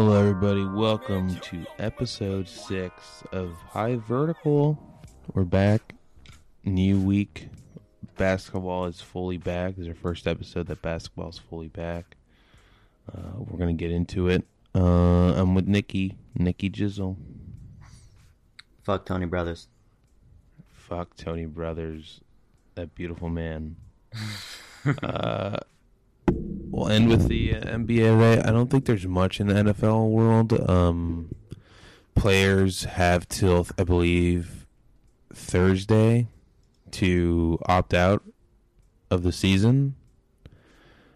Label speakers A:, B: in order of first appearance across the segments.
A: Hello, everybody. Welcome to episode six of High Vertical. We're back. New week. Basketball is fully back. This is our first episode that basketball is fully back. Uh, we're going to get into it. Uh, I'm with Nikki. Nikki Jizzle.
B: Fuck Tony Brothers.
A: Fuck Tony Brothers. That beautiful man. uh, we'll end with the uh, NBA today. I don't think there's much in the NFL world. Um, players have till I believe Thursday to opt out of the season,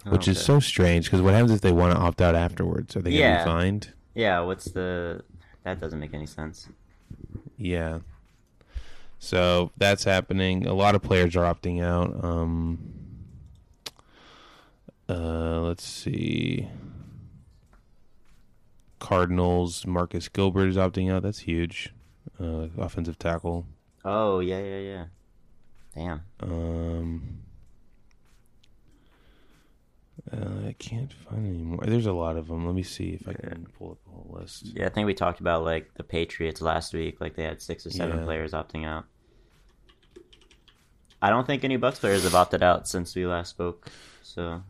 A: which is so strange. Because what happens if they want to opt out afterwards? Are they
B: Yeah.
A: be fined?
B: Yeah, what's the. That doesn't make any sense.
A: Yeah. So that's happening. A lot of players are opting out. Um, uh, let's see. Cardinals, Marcus Gilbert is opting out. That's huge. Uh, offensive tackle.
B: Oh, yeah, yeah, yeah. Damn.
A: Um, uh, I can't find any more. There's a lot of them. Let me see if I can pull up the whole list.
B: Yeah, I think we talked about, like, the Patriots last week. Like, they had six or seven
A: Yeah.
B: players opting out. I don't think any Bucks players have opted out since we last spoke. So.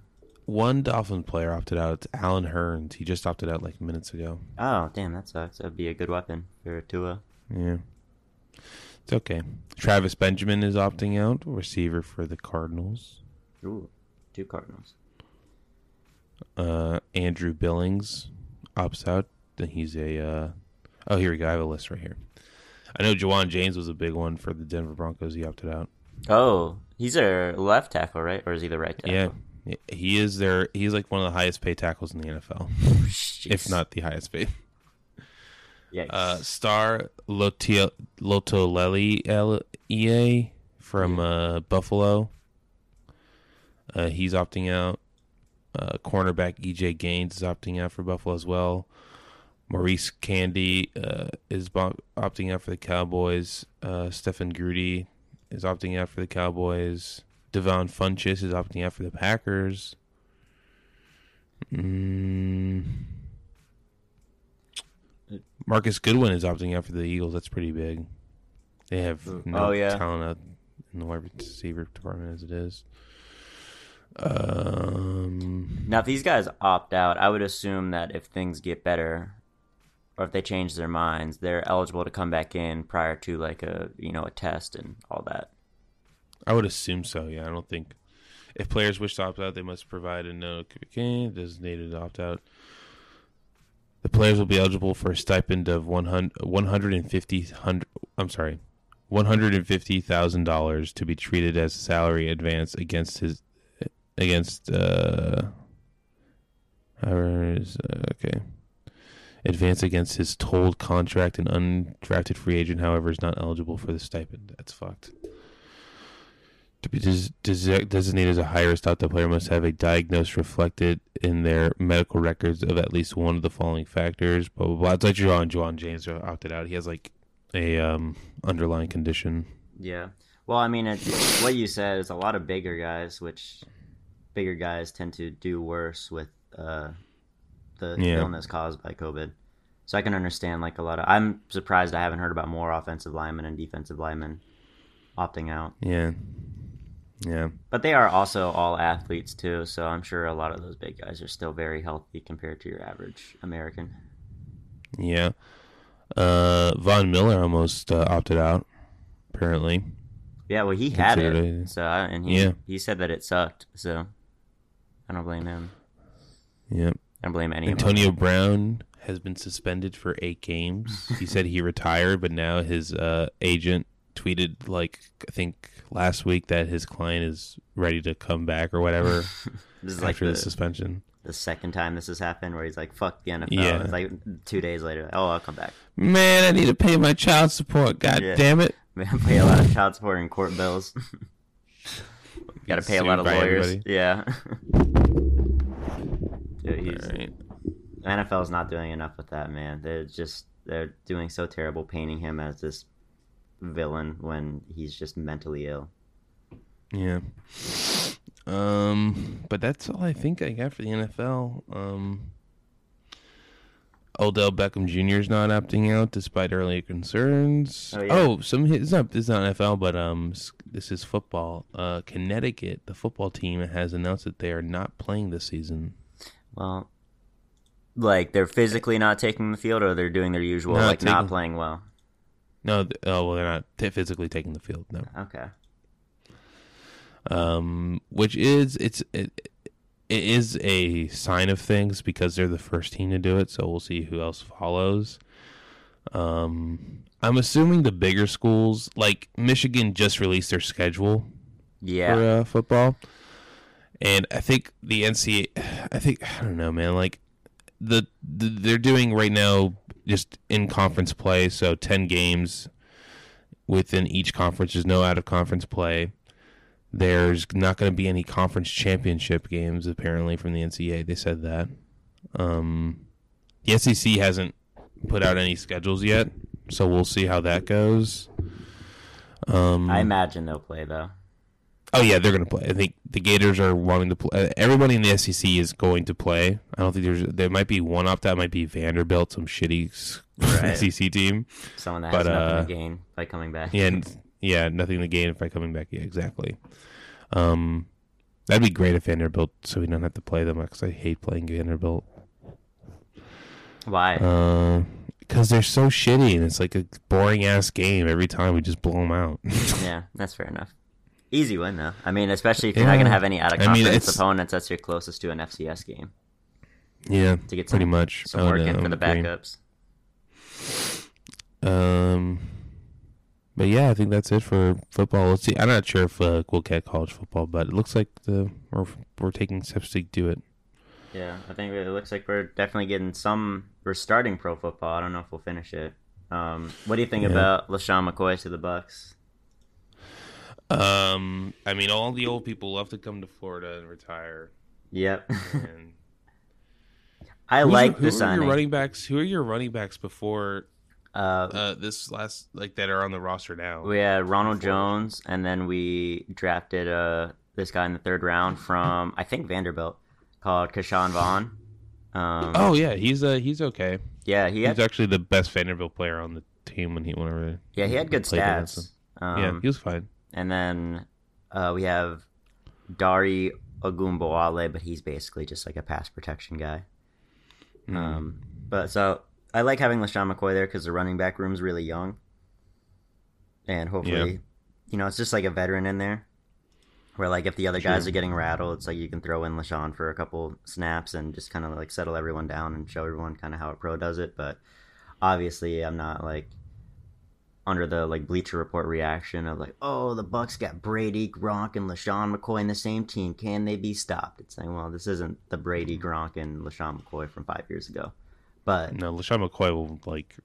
A: One Dolphin player opted out. It's Allen Hurns. He just opted out like minutes ago.
B: Oh, damn, that sucks. That'd be a good weapon for Tua.
A: Yeah. It's okay. Travis Benjamin is opting out, receiver for the Cardinals.
B: Ooh, two Cardinals.
A: Uh, Andrew Billings opts out. Then he's a. Uh, oh, here we go. I have a list right here. I know Ja'Wuan James was a big one for the Denver Broncos. He opted out.
B: Oh, he's a left tackle, right? Or is he the right
A: Yeah,
B: tackle?
A: He is there. He's like one of the highest paid tackles in the NFL, if not the highest paid.
B: Yikes.
A: Uh, Star Lotulelei L-E-A from uh, Buffalo. Uh, he's opting out. Uh, cornerback EJ Gaines is opting out for Buffalo as well. Maurice Canady uh, is bo- opting out for the Cowboys. Uh, Stephen Guidry is opting out for the Cowboys. Devin Funchess is opting out for the Packers. Mm. Marquise Goodwin is opting out for the Eagles. That's pretty big. They have no
B: Oh, yeah.
A: talent out in the wide receiver department as it is. Um,
B: Now, if these guys opt out, I would assume that if things get better, or if they change their minds, they're eligible to come back in prior to like a you know a test and all that.
A: I would assume so. Yeah, I don't think if players wish to opt out, they must provide a notification designated opt out. The players will be eligible for a stipend of 100, 150 hundred, I'm sorry, one hundred and fifty thousand dollars to be treated as salary advance against his against uh, is okay advance against his told contract. An undrafted free agent, however, is not eligible for the stipend. That's fucked. To be des- des- designated as a higher stop, the player must have a diagnosis reflected in their medical records of at least one of the following factors. Blah blah blah. It's like Ja'Wuan, Ja'Wuan James opted out. He has like a um, underlying condition.
B: Yeah. Well, I mean, it, what you said is a lot of bigger guys, which bigger guys tend to do worse with uh, the
A: Yeah.
B: illness caused by COVID. So I can understand like a lot of. I'm surprised I haven't heard about more offensive linemen and defensive linemen opting out.
A: Yeah, yeah,
B: But they are also all athletes too, so I'm sure a lot of those big guys are still very healthy compared to your average American.
A: yeah. Uh, Von Miller almost uh, opted out. Apparently,
B: Yeah, well, he had it, so and he
A: Yeah.
B: he said that it sucked. So I don't blame him.
A: yeah.
B: I don't blame any.
A: Antonio Brown has been suspended for eight games. He said he retired, but now his uh, agent tweeted like I think last week that his client is ready to come back or whatever
B: This is like
A: after the
B: the,
A: suspension.
B: the second time this has happened, where he's like, "Fuck the NFL."
A: Yeah.
B: It's like two days later, oh, I'll come back.
A: Man, I need to pay my child support. God
B: Yeah.
A: damn it!
B: Man, pay a lot of child support and court bills. Got to pay a lot of lawyers.
A: everybody.
B: Yeah. Dude, he's,
A: right.
B: NFL's not doing enough with that man. They're just they're doing so terrible painting him as this villain when he's just mentally ill.
A: Yeah. Um, but that's all I think I got for the NFL. Um, Odell Beckham Jr. is not opting out despite earlier concerns.
B: Oh,
A: Oh,
B: yeah.
A: some it's not it's not NFL, but um, this is football. Uh, Connecticut, the football team has announced that they are not playing this season.
B: Well, like they're physically not taking the field, or they're doing their usual,
A: Not
B: like not playing well.
A: No, th- oh well, they're not t- physically taking the field. No,
B: Okay.
A: um, which is it's it, it is a sign of things because they're the first team to do it. So we'll see who else follows. Um, I'm assuming the bigger schools like Michigan just released their schedule
B: Yeah.
A: for uh, football, and I think the NCAA. I think I don't know, man. Like the, the they're doing right now just in conference play, so ten games within each conference. There's no out of conference play. There's not going to be any conference championship games apparently from the NCAA. They said that. Um, the SEC hasn't put out any schedules yet, so we'll see how that goes. Um,
B: I imagine they'll play though.
A: Oh yeah, they're going to play. I think the Gators are wanting to play. uh, Everybody in the SEC is going to play. I don't think there's there might be one opt out. Might be Vanderbilt, some shitty
B: Right.
A: SEC team.
B: Someone that
A: But,
B: has nothing
A: uh,
B: to gain by coming back.
A: Yeah, yeah, nothing to gain by coming back. Yeah, exactly. Um, that'd be great if Vanderbilt, so we don't have to play them because I hate playing Vanderbilt.
B: Why?
A: Because they're so shitty, and it's like a boring ass game every time. We just blow them out.
B: yeah, that's fair enough. Easy win though. I mean, especially if you're not gonna have any out of
A: I mean,
B: conference opponents, that's your closest to an FCS game
A: yeah,
B: to get
A: pretty much.
B: some work in for the backups.
A: Um, but yeah, I think that's it for football. Let's see. I'm not sure if uh, we'll get college football, but it looks like the we're we're taking steps to do it.
B: Yeah, I think it looks like we're definitely getting some. We're starting pro football. I don't know if we'll finish it. Um, what do you think
A: Yeah.
B: about LeSean McCoy to the Bucks?
A: Um, I mean, all the old people love to come to Florida and retire.
B: Yep,
A: And
B: I
A: Who's
B: like
A: your,
B: the
A: who are
B: signing.
A: your running backs? Who are your running backs before
B: uh,
A: uh, this last like that are on the roster now?
B: we had Ronald
A: Before.
B: Jones, and then we drafted uh this guy in the third round from I think Vanderbilt, called Ke'Shawn Vaughn. Um,
A: Oh yeah, he's uh he's okay.
B: yeah, he had
A: He's actually the best Vanderbilt player on the team when he whenever
B: yeah he had good
A: played against him.
B: stats. Um,
A: yeah, he was fine.
B: And then uh, we have Dare Ogunbowale, but he's basically just like a pass protection guy.
A: Mm.
B: Um, but so I like having LeSean McCoy there because the running back room's really young, and hopefully,
A: Yeah.
B: you know, it's just like a veteran in there. Where like if the other guys
A: Sure.
B: are getting rattled, it's like you can throw in LeSean for a couple snaps and just kind of like settle everyone down and show everyone kind of how a pro does it. But obviously, I'm not like under the like Bleacher Report reaction of like, oh, the Bucks got Brady, Gronk, and LeSean McCoy in the same team. Can they be stopped? It's like, well, this isn't the Brady, Gronk, and LeSean McCoy from five years ago. But
A: No, LeSean McCoy will like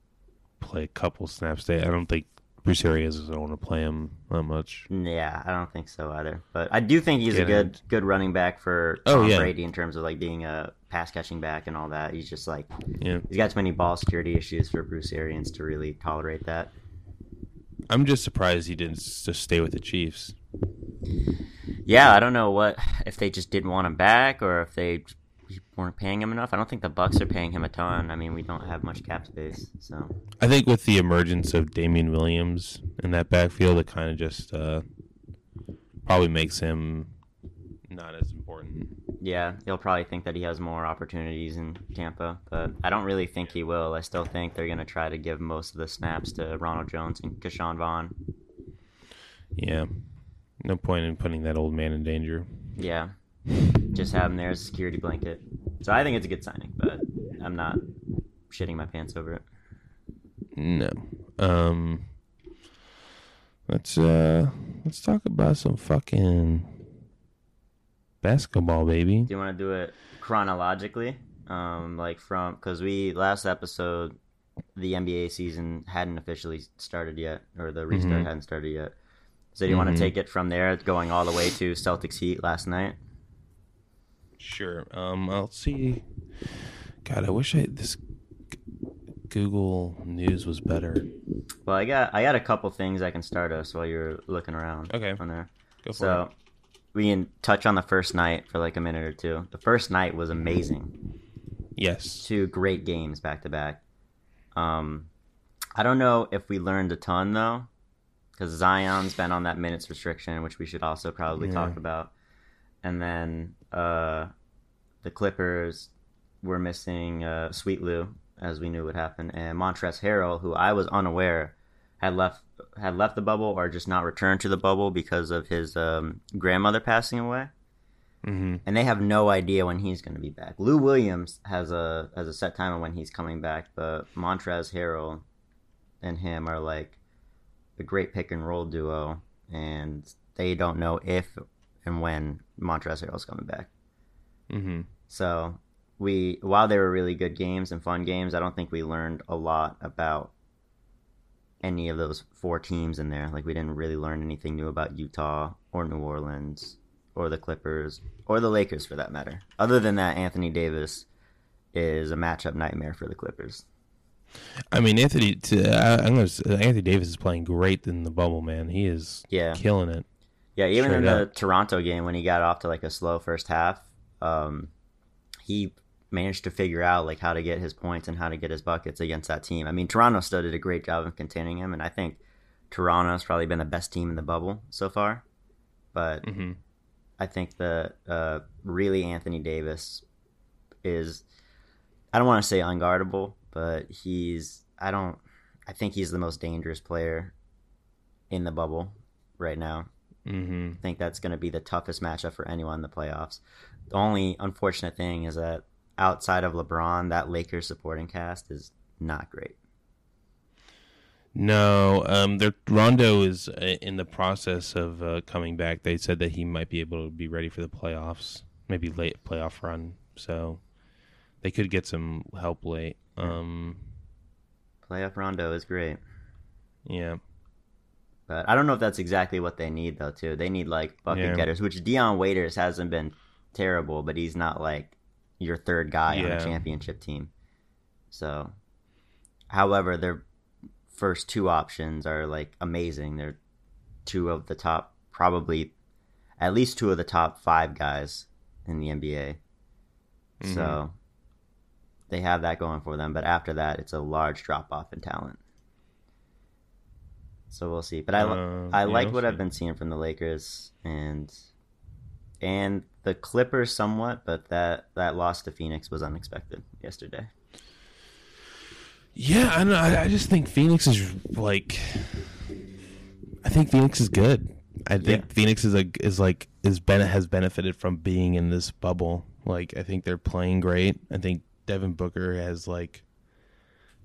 A: play a couple snaps. Day. I don't think Bruce Arians is going to play him that much.
B: yeah, I don't think so either. But I do think he's a good good running back for
A: Oh,
B: Tom
A: yeah.
B: Brady in terms of like being a pass catching back and all that. He's just like
A: Yeah,
B: he's got too many ball security issues for Bruce Arians to really tolerate that.
A: I'm just surprised he didn't just stay with the Chiefs.
B: Yeah, I don't know what if they just didn't want him back or if they weren't paying him enough. I don't think the Bucks are paying him a ton. I mean, we don't have much cap space, so
A: I think with the emergence of Damien Williams in that backfield, it kind of just uh, probably makes him not as important.
B: Yeah, he'll probably think that he has more opportunities in Tampa, but I don't really think he will. I still think they're gonna try to give most of the snaps to Ronald Jones and Ke'Shawn Vaughn.
A: Yeah, no point in putting that old man in danger.
B: Yeah, just have him there as a security blanket. So I think it's a good signing, but I'm not shitting my pants over it.
A: No. Um. Let's uh let's talk about some fucking basketball, baby.
B: Do you want to do it chronologically? Um, like from because we last episode, the NBA season hadn't officially started yet, or the restart
A: Mhm.
B: hadn't started yet. So do you want
A: Mhm.
B: to take it from there, going all the way to Celtics Heat last night?
A: Sure. Um. I'll see. God, I wish I this Google News was better.
B: Well, I got I got a couple things I can start us while you're looking around.
A: Okay.
B: on there.
A: Go for
B: So
A: it.
B: We can touch on the first night for like a minute or two. The first night was amazing.
A: Yes.
B: two great games back to back. Um, I don't know if we learned a ton though, because Zion's been on that minutes restriction, which we should also probably
A: Yeah.
B: talk about. And then uh, the Clippers were missing uh, Sweet Lou, as we knew would happen, and Montrezl Harrell, who I was unaware had left had left the bubble or just not returned to the bubble because of his um, grandmother passing away
A: hmm
B: and they have no idea when he's going to be back. Lou Williams has a has a set time of when he's coming back, but Montrez Harrell and him are like a great pick and roll duo, and they don't know if and when Montrez Harrell's coming back.
A: hmm
B: So we, while they were really good games and fun games, I don't think we learned a lot about any of those four teams in there. Like we didn't really learn anything new about Utah or New Orleans or the Clippers or the Lakers for that matter. Other than that, Anthony Davis is a matchup nightmare for the Clippers.
A: I mean, Anthony. To, I, I'm gonna. Anthony Davis is playing great in the bubble, man. He is
B: Yeah.
A: killing it.
B: Yeah, even in
A: Straight
B: the
A: up.
B: Toronto game when he got off to like a slow first half, um, he managed to figure out like how to get his points and how to get his buckets against that team. I mean, Toronto still did a great job of containing him, and I think Toronto's probably been the best team in the bubble so far. But
A: hmm
B: I think that uh, really Anthony Davis is, I don't want to say unguardable, but he's, I don't, I think he's the most dangerous player in the bubble right now.
A: hmm
B: I think that's going to be the toughest matchup for anyone in the playoffs. The only unfortunate thing is that outside of LeBron, that Lakers supporting cast is not great.
A: No, um, their Rondo is uh, in the process of uh, coming back. They said that he might be able to be ready for the playoffs, maybe late playoff run. So they could get some help late. Um,
B: Playoff Rondo is great,
A: yeah,
B: but I don't know if that's exactly what they need though. Too, they need like bucket
A: Yeah.
B: getters, which Dion Waiters hasn't been terrible, but he's not like your third guy on a championship team. So, however, their first two options are like amazing. They're two of the top, probably at least two of the top five guys in the NBA.
A: Mhm.
B: So they have that going for them. But after that, it's a large drop off in talent. So we'll see. But I
A: Uh,
B: I
A: yeah,
B: like
A: we'll
B: what I've been seeing from the Lakers and and the Clippers somewhat, but that that loss to Phoenix was unexpected yesterday.
A: yeah. I don't know. I, I just think Phoenix is like, I think Phoenix is good. I think
B: Yeah.
A: Phoenix is a is like is ben, has benefited from being in this bubble. Like I think they're playing great. I think Devin Booker has like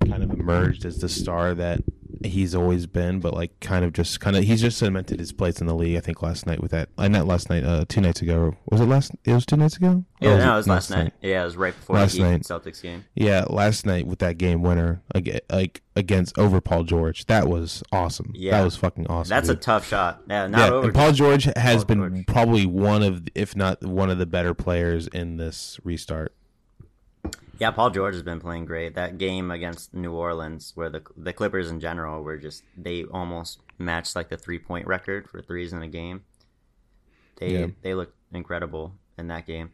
A: kind of emerged as the star that he's always been, but like kind of just kind of he's just cemented his place in the league. I think last night with that, uh, not last night, uh, two nights ago. Was it last? It was two nights ago.
B: Yeah, no, it was last night. Yeah, it was right before
A: Last
B: the
A: night.
B: Celtics game.
A: Yeah, last night with that game winner, like, like against over Paul George, that was awesome.
B: Yeah.
A: that was fucking awesome.
B: That's a tough shot. Yeah, not
A: yeah.
B: over.
A: And Paul George has
B: Paul
A: been
B: George.
A: probably one of, if not one of the better players in this restart.
B: Yeah, Paul George has been playing great. That game against New Orleans, where the the Clippers in general were just they almost matched like the three point record for threes in a game. They
A: Yeah.
B: they looked incredible in that game.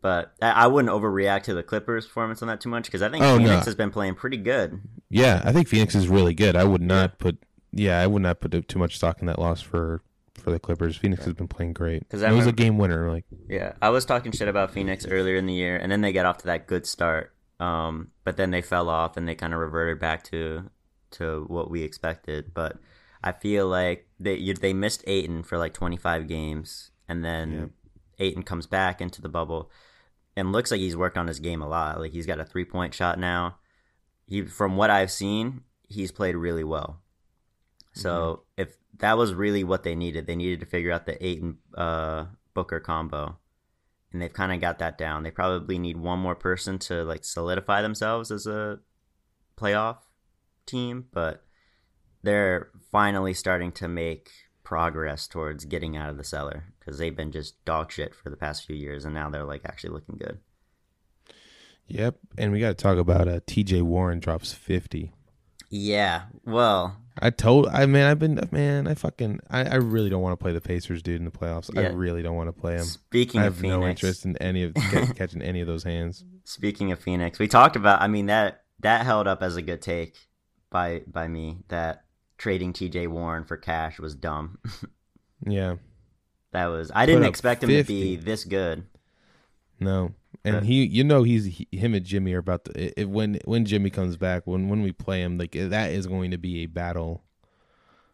B: But I, wouldn't overreact to the Clippers' performance on that too much because I think
A: Oh, no.
B: Phoenix has been playing pretty good.
A: Yeah, I think Phoenix is really good. I would not put, yeah, I would not put too much stock in that loss for for the Clippers. Phoenix has been playing great.
B: 'Cause
A: it was a game winner. Like,
B: Yeah, I was talking shit about Phoenix earlier in the year, and then they got off to that good start. Um, but then they fell off, and they kind of reverted back to to what we expected. But I feel like they you, they missed Ayton for like 25 games, and then Ayton comes back into the bubble, and looks like he's worked on his game a lot. Like he's got a three point shot now. He, from what I've seen, he's played really well. So if that was really what they needed, they needed to figure out the Ayton uh, Booker combo, and they've kind of got that down. They probably need one more person to like solidify themselves as a playoff team, but they're finally starting to make progress towards getting out of the cellar because they've been just dog shit for the past few years, and now they're like actually looking good.
A: yep. And we got to talk about uh, T.J. Warren drops fifty.
B: Yeah. Well,
A: I told I man I've been man I fucking I, I really don't want to play the Pacers dude in the playoffs. I really don't want to play them.
B: speaking
A: I
B: of
A: have
B: Phoenix,
A: no interest in any of catching any of those hands.
B: speaking of Phoenix, we talked about. I mean that that held up as a good take by by me. That trading T.J. Warren for cash was dumb.
A: Yeah,
B: that was. I didn't
A: up
B: expect him to be this good.
A: No, and he you know he's he, him and Jimmy are about to i- if, when when Jimmy comes back when when we play him like eh, that is going to be a battle.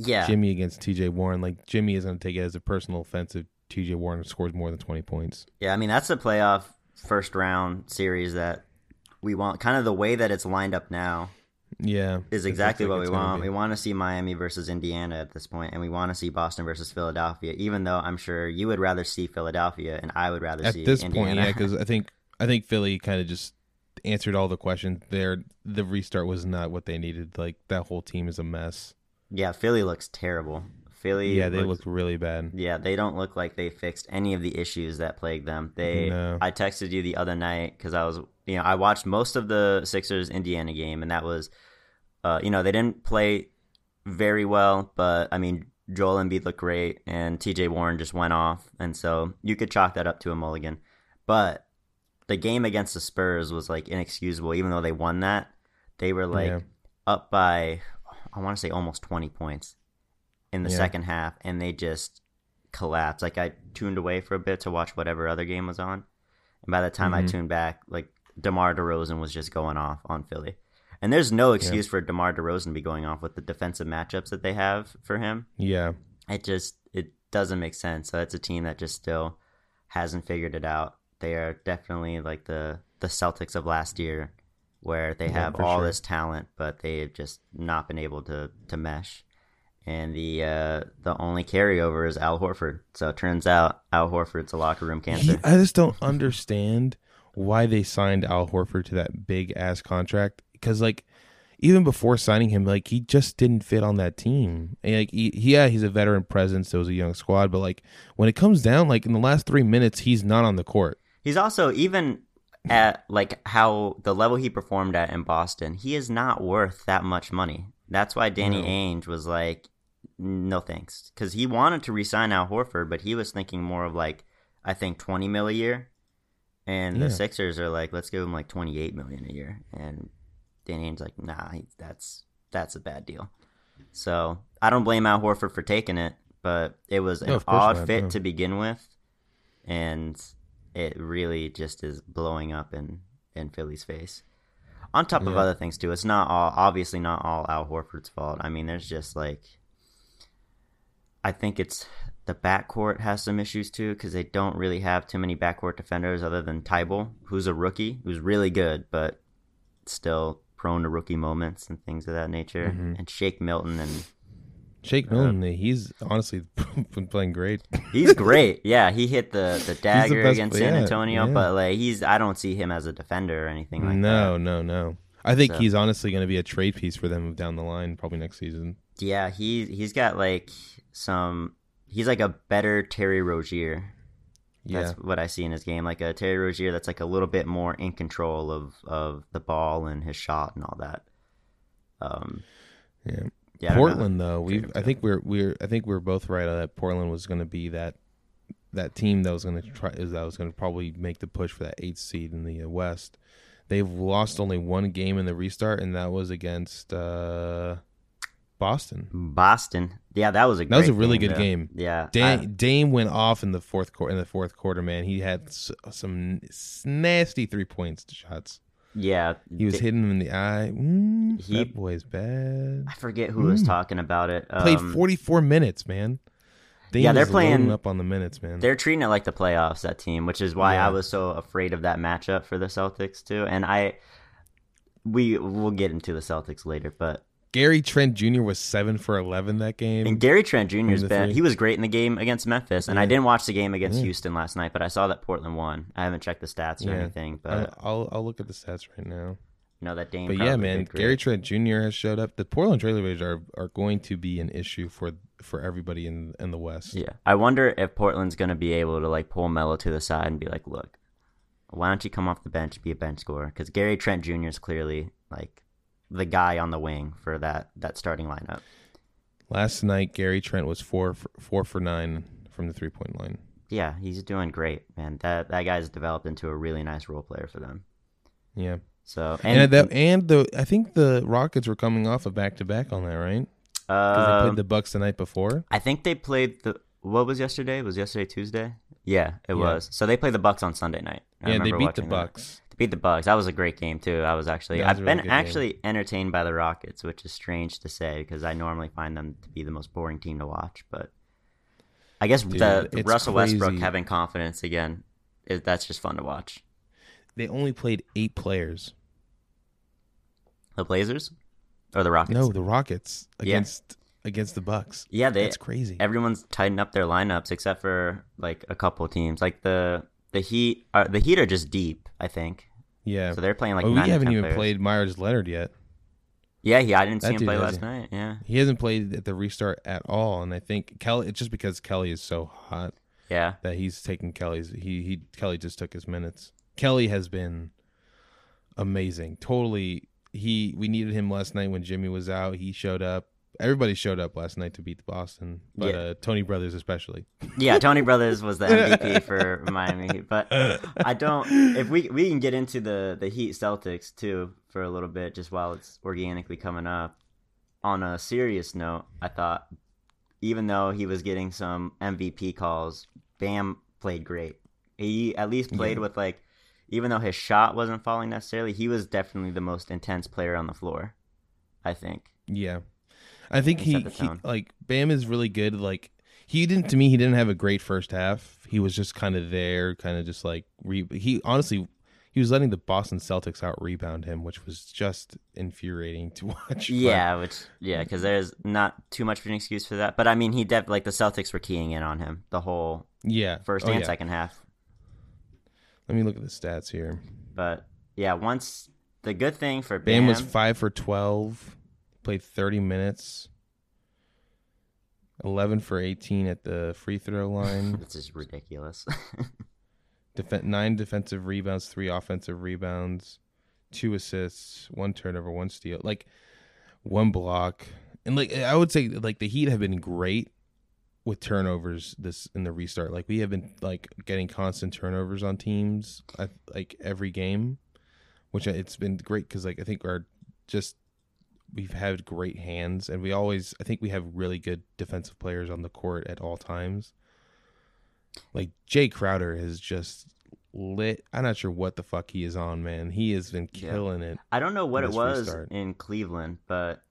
B: Yeah.
A: Jimmy against T.J. Warren like Jimmy is going to take it as a personal offense if T.J. Warren scores more than twenty points.
B: Yeah, I mean that's a playoff first round series that we want. Kind of the way that it's lined up now
A: Yeah,
B: is exactly
A: like
B: what we want. We want to see Miami versus Indiana at this point, and we want to see Boston versus Philadelphia. Even though I'm sure you would rather see Philadelphia, and I would rather
A: at
B: see
A: this
B: Indiana.
A: point, yeah, because I think I think Philly kind of just answered all the questions. There, the restart was not what they needed. Like that whole team is a mess.
B: yeah, Philly looks terrible. Philly,
A: Yeah, they
B: looks-
A: look really bad.
B: Yeah, they don't look like they fixed any of the issues that plagued them. They,
A: No.
B: I texted you the other night because I was, you know, I watched most of the Sixers Indiana game, and that was, uh, you know, they didn't play very well, but I mean, Joel Embiid looked great, and T.J. Warren just went off, and so you could chalk that up to a mulligan. But the game against the Spurs was like inexcusable, even though they won that. They were like
A: Yeah.
B: up by, I want to say almost twenty points in the
A: Yeah.
B: second half, and they just collapsed. Like I tuned away for a bit to watch whatever other game was on, and by the time I
A: Mhm.
B: tuned back, like DeMar DeRozan was just going off on Philly. And there's no excuse for DeMar DeRozan to be going off with the defensive matchups that they have for him.
A: Yeah,
B: It just it doesn't make sense. So it's a team that just still hasn't figured it out. They are definitely like the the Celtics of last year, where they
A: Yeah,
B: have all
A: sure.
B: this talent, but they've just not been able to to mesh. And the uh, the only carryover is Al Horford. So it turns out Al Horford's a locker room
A: He-
B: cancer.
A: I just don't understand why they signed Al Horford to that big ass contract. Because like, even before signing him, like he just didn't fit on that team. And, like, he, yeah, he's a veteran presence. It was a young squad, but like when it comes down, like in the last three minutes, he's not on the court.
B: He's also even at like how the level he performed at in Boston, he is not worth that much money. That's why Danny
A: No.
B: Ainge was like, "No thanks," because he wanted to resign Al Horford, but he was thinking more of like, I think twenty mil a year, and
A: Yeah.
B: the Sixers are like, let's give him like twenty eight million a year, and Danny Ainge's like, nah, that's that's a bad deal. So I don't blame Al Horford for taking it, but it was an
A: No, course
B: odd
A: not,
B: fit
A: no.
B: to begin with, and it really just is blowing up in in Philly's face. On top of other things too, it's not all obviously not all Al Horford's fault. I mean, there's just like I think it's the backcourt has some issues too because they don't really have too many backcourt defenders other than Thybulle, who's a rookie, who's really good, but still prone to rookie moments and things of that nature.
A: Mhm.
B: And Shake Milton and
A: Shake Milton, he's honestly been playing great.
B: He's great. Yeah, he hit the the dagger
A: best
B: against San
A: yeah,
B: Antonio,
A: yeah.
B: but like he's I don't see him as a defender or anything like
A: no,
B: that.
A: No, no, no. I think
B: So-
A: he's honestly going to be a trade piece for them down the line, probably next season.
B: Yeah, he he's got like some he's like a better Terry Rozier.
A: Yeah,
B: That's what I see in his game, like a Terry Rozier that's like a little bit more in control of of the ball and his shot and all that. Um,
A: yeah.
B: yeah.
A: Portland though, we I think we're we're I think we're both right that Portland was going to be that that team that was going to try is that was going to probably make the push for that eighth seed in the uh, West. They've lost only one game in the restart, and that was against uh, Boston.
B: Boston. Yeah, that was a
A: That was a really
B: game,
A: good
B: though.
A: game.
B: Yeah,
A: Dame,
B: I-
A: Dame went off in the fourth quarter. In the fourth quarter, man, he had s- some nasty three points shots.
B: yeah.
A: He was hitting him in the eye. Mm,
B: He-
A: that boy's bad.
B: I forget who was
A: Mm.
B: talking about it.
A: Played
B: Um,
A: 44 minutes, man. Dame
B: Yeah, they're playing-
A: up on the minutes, man.
B: They're treating it like the playoffs, that team, which is why
A: Yeah.
B: I was so afraid of that matchup for the Celtics too. And I, we will get into the Celtics later, but
A: Gary Trent Jr. was seven for 11 that game.
B: and Gary Trent Jr.'s
A: the
B: been
A: three.
B: he was great in the game against Memphis, and I didn't watch the game against
A: Yeah.
B: Houston last night, but I saw that Portland won. I haven't checked the stats or
A: Yeah.
B: anything, but
A: I'll I'll look at the stats right now.
B: you know that Dame.
A: But yeah, man. Gary Trent Jr. has showed up. The Portland Trailblazers are are going to be an issue for for everybody in in the West.
B: Yeah, I wonder if Portland's going to be able to like pull Melo to the side and be like, "Look, why don't you come off the bench, be a bench scorer?" Because Gary Trent Jr. is clearly like the guy on the wing for that that starting lineup.
A: Last night, Gary Trent was four for, four for nine from the three point line.
B: Yeah, he's doing great, man. That that guy's developed into a really nice role player for them.
A: Yeah,
B: So
A: and,
B: and,
A: that and the I think the Rockets were coming off a back to back on that, right? Because they
B: um,
A: played the Bucks the night before.
B: I think they played the what was yesterday? Was yesterday Tuesday? Yeah, it
A: Yeah.
B: was. So they played the Bucks on Sunday night. I
A: yeah, they beat the Bucks.
B: that. Beat the Bucks. That was a great game too. I was actually
A: was
B: I've
A: really
B: been
A: good game.
B: actually entertained by the Rockets, which is strange to say because I normally find them to be the most boring team to watch. But I guess
A: Dude,
B: the, the Russell Westbrook having confidence again is that's just fun to watch.
A: They only played eight players.
B: The Blazers or the Rockets?
A: No, the Rockets
B: Yeah.
A: against against the Bucks.
B: Yeah, they
A: That's crazy.
B: everyone's tightened up their lineups except for like a couple teams. Like the the Heat are the Heat are just deep, I think.
A: Yeah.
B: So they're playing like
A: oh, we haven't even
B: players.
A: played Meyers Leonard yet.
B: Yeah, yeah, I didn't see him play last night. Yeah.
A: He hasn't played at the restart at all, and I think Kelly. It's just because Kelly is so hot
B: Yeah.
A: that he's taking Kelly's. He he Kelly just took his minutes. Kelly has been amazing. Totally. He we needed him last night when Jimmy was out. He showed up. Everybody showed up last night to beat the Boston, but
B: Yeah.
A: uh, Tony Brothers especially.
B: Yeah, Tony Brothers was the MVP for Miami, but I don't. If we we can get into the the Heat Celtics too for a little bit, just while it's organically coming up. On a serious note, I thought even though he was getting some MVP calls, Bam played great. He at least played
A: Yeah.
B: with like, even though his shot wasn't falling necessarily, he was definitely the most intense player on the floor. I think.
A: Yeah, I think
B: He
A: he,
B: set the
A: he
B: tone.
A: like Bam is really good. Like he didn't to me. He didn't have a great first half. He was just kind of there, kind of just like re- he honestly he was letting the Boston Celtics out rebound him, which was just infuriating to watch. But-
B: Yeah, which yeah, because there's not too much of an excuse for that. But I mean, he def like the Celtics were keying in on him the whole
A: yeah.
B: first
A: Oh,
B: and
A: yeah.
B: second half.
A: Let me look at the stats here.
B: But yeah, once the good thing for
A: Bam
B: Bam,
A: was five for twelve, played thirty minutes, eleven for eighteen at the free throw line.
B: this is ridiculous.
A: Defen nine defensive rebounds, three offensive rebounds, two assists, one turnover, one steal, like one block. And like I would say like the Heat have been great with turnovers this in the restart. Like we have been like getting constant turnovers on teams like every game, which it's been great cuz like I think our just we've had great hands and we always I think we have really good defensive players on the court at all times. Like Jae Crowder has just lit. I'm not sure what the fuck he is on, man. He has been
B: Yeah.
A: killing it.
B: I don't know what it was
A: restart.
B: in Cleveland, but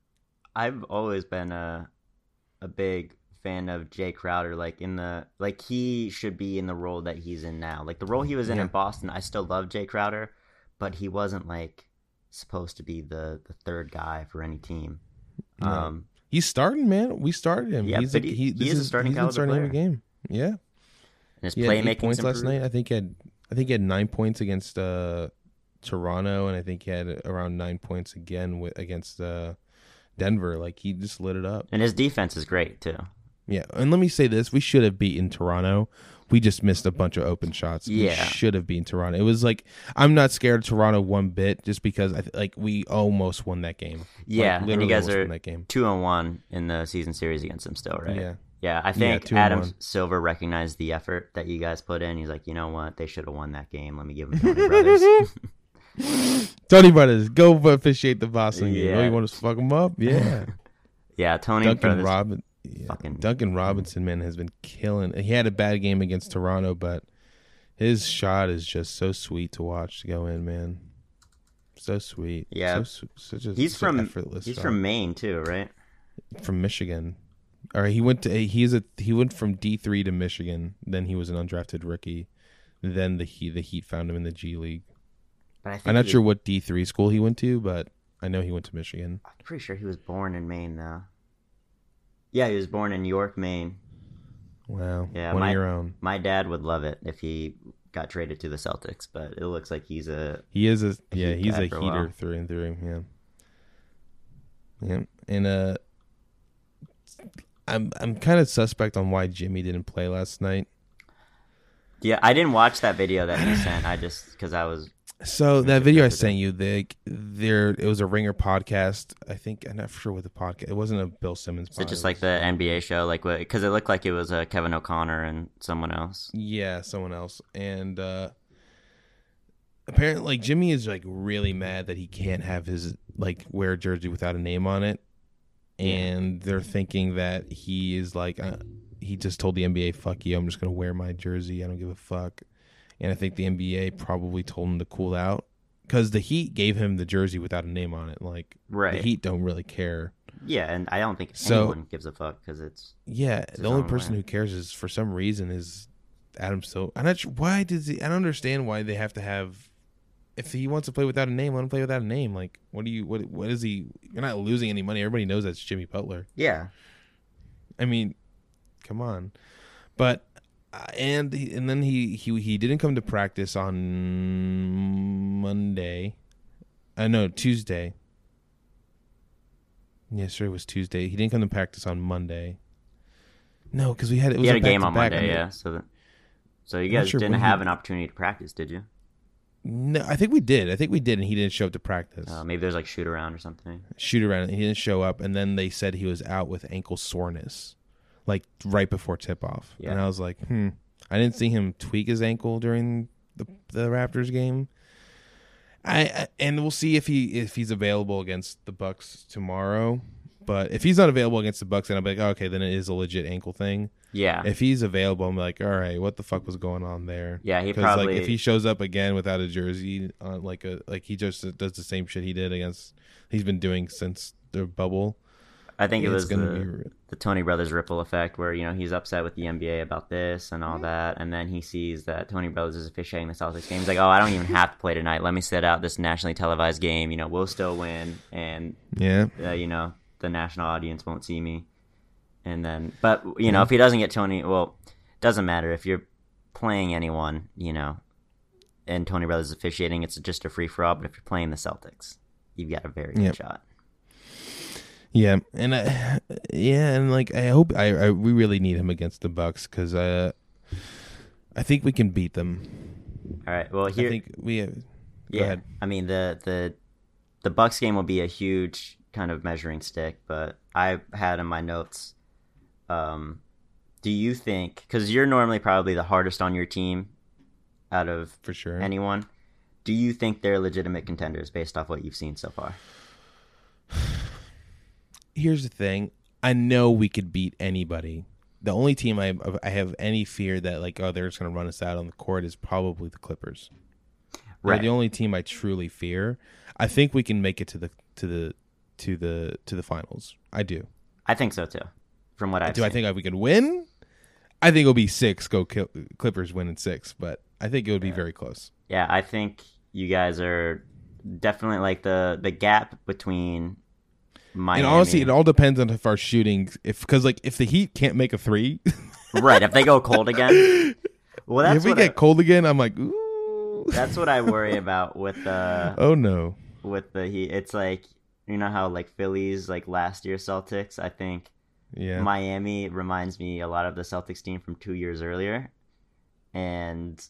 B: I've always been a a big fan of Jae Crowder. Like in the like he should be in the role that he's in now. Like the role he was in
A: Yeah.
B: in Boston, I still love Jae Crowder, but he wasn't like supposed to be the the third guy for any team.
A: No.
B: Um,
A: He's starting, man. We started him.
B: Yeah,
A: he's a,
B: he-
A: he,
B: he is a starting
A: he's starting every game. Yeah,
B: and his
A: he
B: playmaking
A: points last night. I think he had I think he had nine points against uh, Toronto, and I think he had around nine points again with, against uh, Denver. Like he just lit it up.
B: and his defense is great too.
A: Yeah, and let me say this: we should have beaten Toronto. We just missed a bunch of open shots.
B: Yeah.
A: should have beaten Toronto. It was like I'm not scared of Toronto one bit, just because I like we almost won that game. Like,
B: Yeah, and you guys are two and one in the season series against them still, right?
A: Yeah,
B: Yeah, I think
A: and
B: Adam. Silver recognized the effort that you guys put in. He's like, you know what? They should have won that game. Let me give them Tony Brothers.
A: Tony Brothers, go officiate the Boston game. Oh,
B: Yeah.
A: you want to fuck them up? Yeah.
B: yeah, Tony
A: Duncan
B: Brothers.
A: Robin, yeah.
B: fucking-
A: Duncan Robinson, man, has been killing. He had a bad game against Toronto, but his shot is just so sweet to watch to go in, man. So sweet.
B: Yeah.
A: so, su- such a,
B: He's from
A: effortless.
B: he's
A: shot.
B: from Maine too, right?
A: from Michigan. Or he went to he is a he went from D three to Michigan. Then he was an undrafted rookie. Then the Heat the Heat found him in the G League.
B: But I think
A: I'm not
B: he-
A: sure what D three school he went to, but I know he went to Michigan.
B: I'm pretty sure he was born in Maine though. Yeah, he was born in York, Maine.
A: Wow.
B: Yeah,
A: one
B: my-
A: of your own.
B: My dad would love it if he got traded to the Celtics, but it looks like he's a
A: He is a yeah, he's a
B: for a
A: heater through and through. Yeah. Yeah, and uh, I'm I'm kind of suspect on why Jimmy didn't play last night.
B: yeah. I didn't watch that video that he sent. I just because I was
A: So that video I sent you, they there it was a Ringer podcast. I think I'm not sure what the podcast. It wasn't a Bill Simmons.
B: Is it just like the NBA show, like what? Because it looked like it was uh, Kevin O'Connor and someone else.
A: Yeah, someone else. And uh apparently like Jimmy is like really mad that he can't have his like wear a jersey without a name on it. And they're thinking that he is like uh, he just told the NBA, "Fuck you, I'm just going to wear my jersey. I don't give a fuck." And I think the NBA probably told him to cool out cuz the Heat gave him the jersey without a name on it. Like
B: Right.
A: the Heat don't really care.
B: Yeah, and I don't think
A: So-
B: anyone gives a fuck because it's
A: Yeah,
B: his
A: the only person
B: way.
A: who cares is for some reason is Adam Silver. I'm not sure why does he. I don't understand why they have to have. If he wants to play without a name, let him play without a name. Like, what do you? What? What is he? You're not losing any money. Everybody knows that's Jimmy Butler.
B: yeah.
A: I mean, come on. But and he- and then he he he didn't come to practice on Monday. I know Tuesday. Yes, sir. It was Tuesday. He didn't come to practice on Monday. No, because we had it was
B: He had a game on. Monday,
A: I mean,
B: yeah. So, that, so you guys
A: sure
B: didn't have
A: he-
B: an opportunity to practice, did you?
A: No, I think we did. I think we did, and he didn't show up to practice.
B: Uh, maybe there's like shoot around or something.
A: Shoot around. He didn't show up, and then they said he was out with ankle soreness, like right before tip off.
B: Yeah.
A: And I was like, hmm. I didn't see him tweak his ankle during the the Raptors game. I, I and we'll see if he if he's available against the Bucks tomorrow. But if he's not available against the Bucks, then I'll be like, oh, okay, then it is a legit ankle thing.
B: Yeah.
A: If he's available, I'm like, all right, what the fuck was going on there?
B: yeah, he probably.
A: like if he shows up again without a jersey on like a like he just does the same shit he did against he's been doing since the bubble.
B: I think it was
A: gonna
B: the,
A: be
B: the Tony Brothers ripple effect, where you know he's upset with the NBA about this and all that, and then he sees that Tony Brothers is officiating the Celtics game. He's like, "Oh, I don't even have to play tonight. Let me sit out this nationally televised game. You know, we'll still win, and
A: yeah.
B: uh, you know the national audience won't see me." And then, but you know, if he doesn't get Tony, well, doesn't matter if you're playing anyone, you know, and Tony Brothers is officiating, it's just a free for all. But if you're playing the Celtics, you've got a very good
A: Yep.
B: shot.
A: Yeah, and I, yeah, and like I hope I, I we really need him against the Bucks because uh, I think we can beat them.
B: All right. Well, here,
A: I think we have. Go
B: yeah.
A: ahead.
B: I mean the the the Bucks game will be a huge kind of measuring stick, but I had in my notes. Um, do you think because you're normally probably the hardest on your team out of
A: for sure.
B: anyone? Do you think they're legitimate contenders based off what you've seen so far?
A: Here's the thing: I know we could beat anybody. The only team I I have any fear that like oh they're just gonna run us out on the court is probably the Clippers. They're
B: Right.
A: the only team I truly fear. I think we can make it to the to the to the to the finals. I do.
B: I think so too. From what I've
A: do I think we could win? I think it'll be six. Go Kil- Clippers win in six, but I think it would be very close.
B: Yeah, I think you guys are definitely like the the gap between Miami.
A: And honestly, it all depends on if our shooting, if because like if the Heat can't make a three,
B: right. If they go cold again, well, that's
A: if we get
B: I,
A: cold again, I'm like, ooh,
B: that's what I worry about with the
A: oh no,
B: with the Heat. It's like you know how like Phillies like last year Celtics. I think
A: yeah,
B: Miami reminds me a lot of the Celtics team from two years earlier, and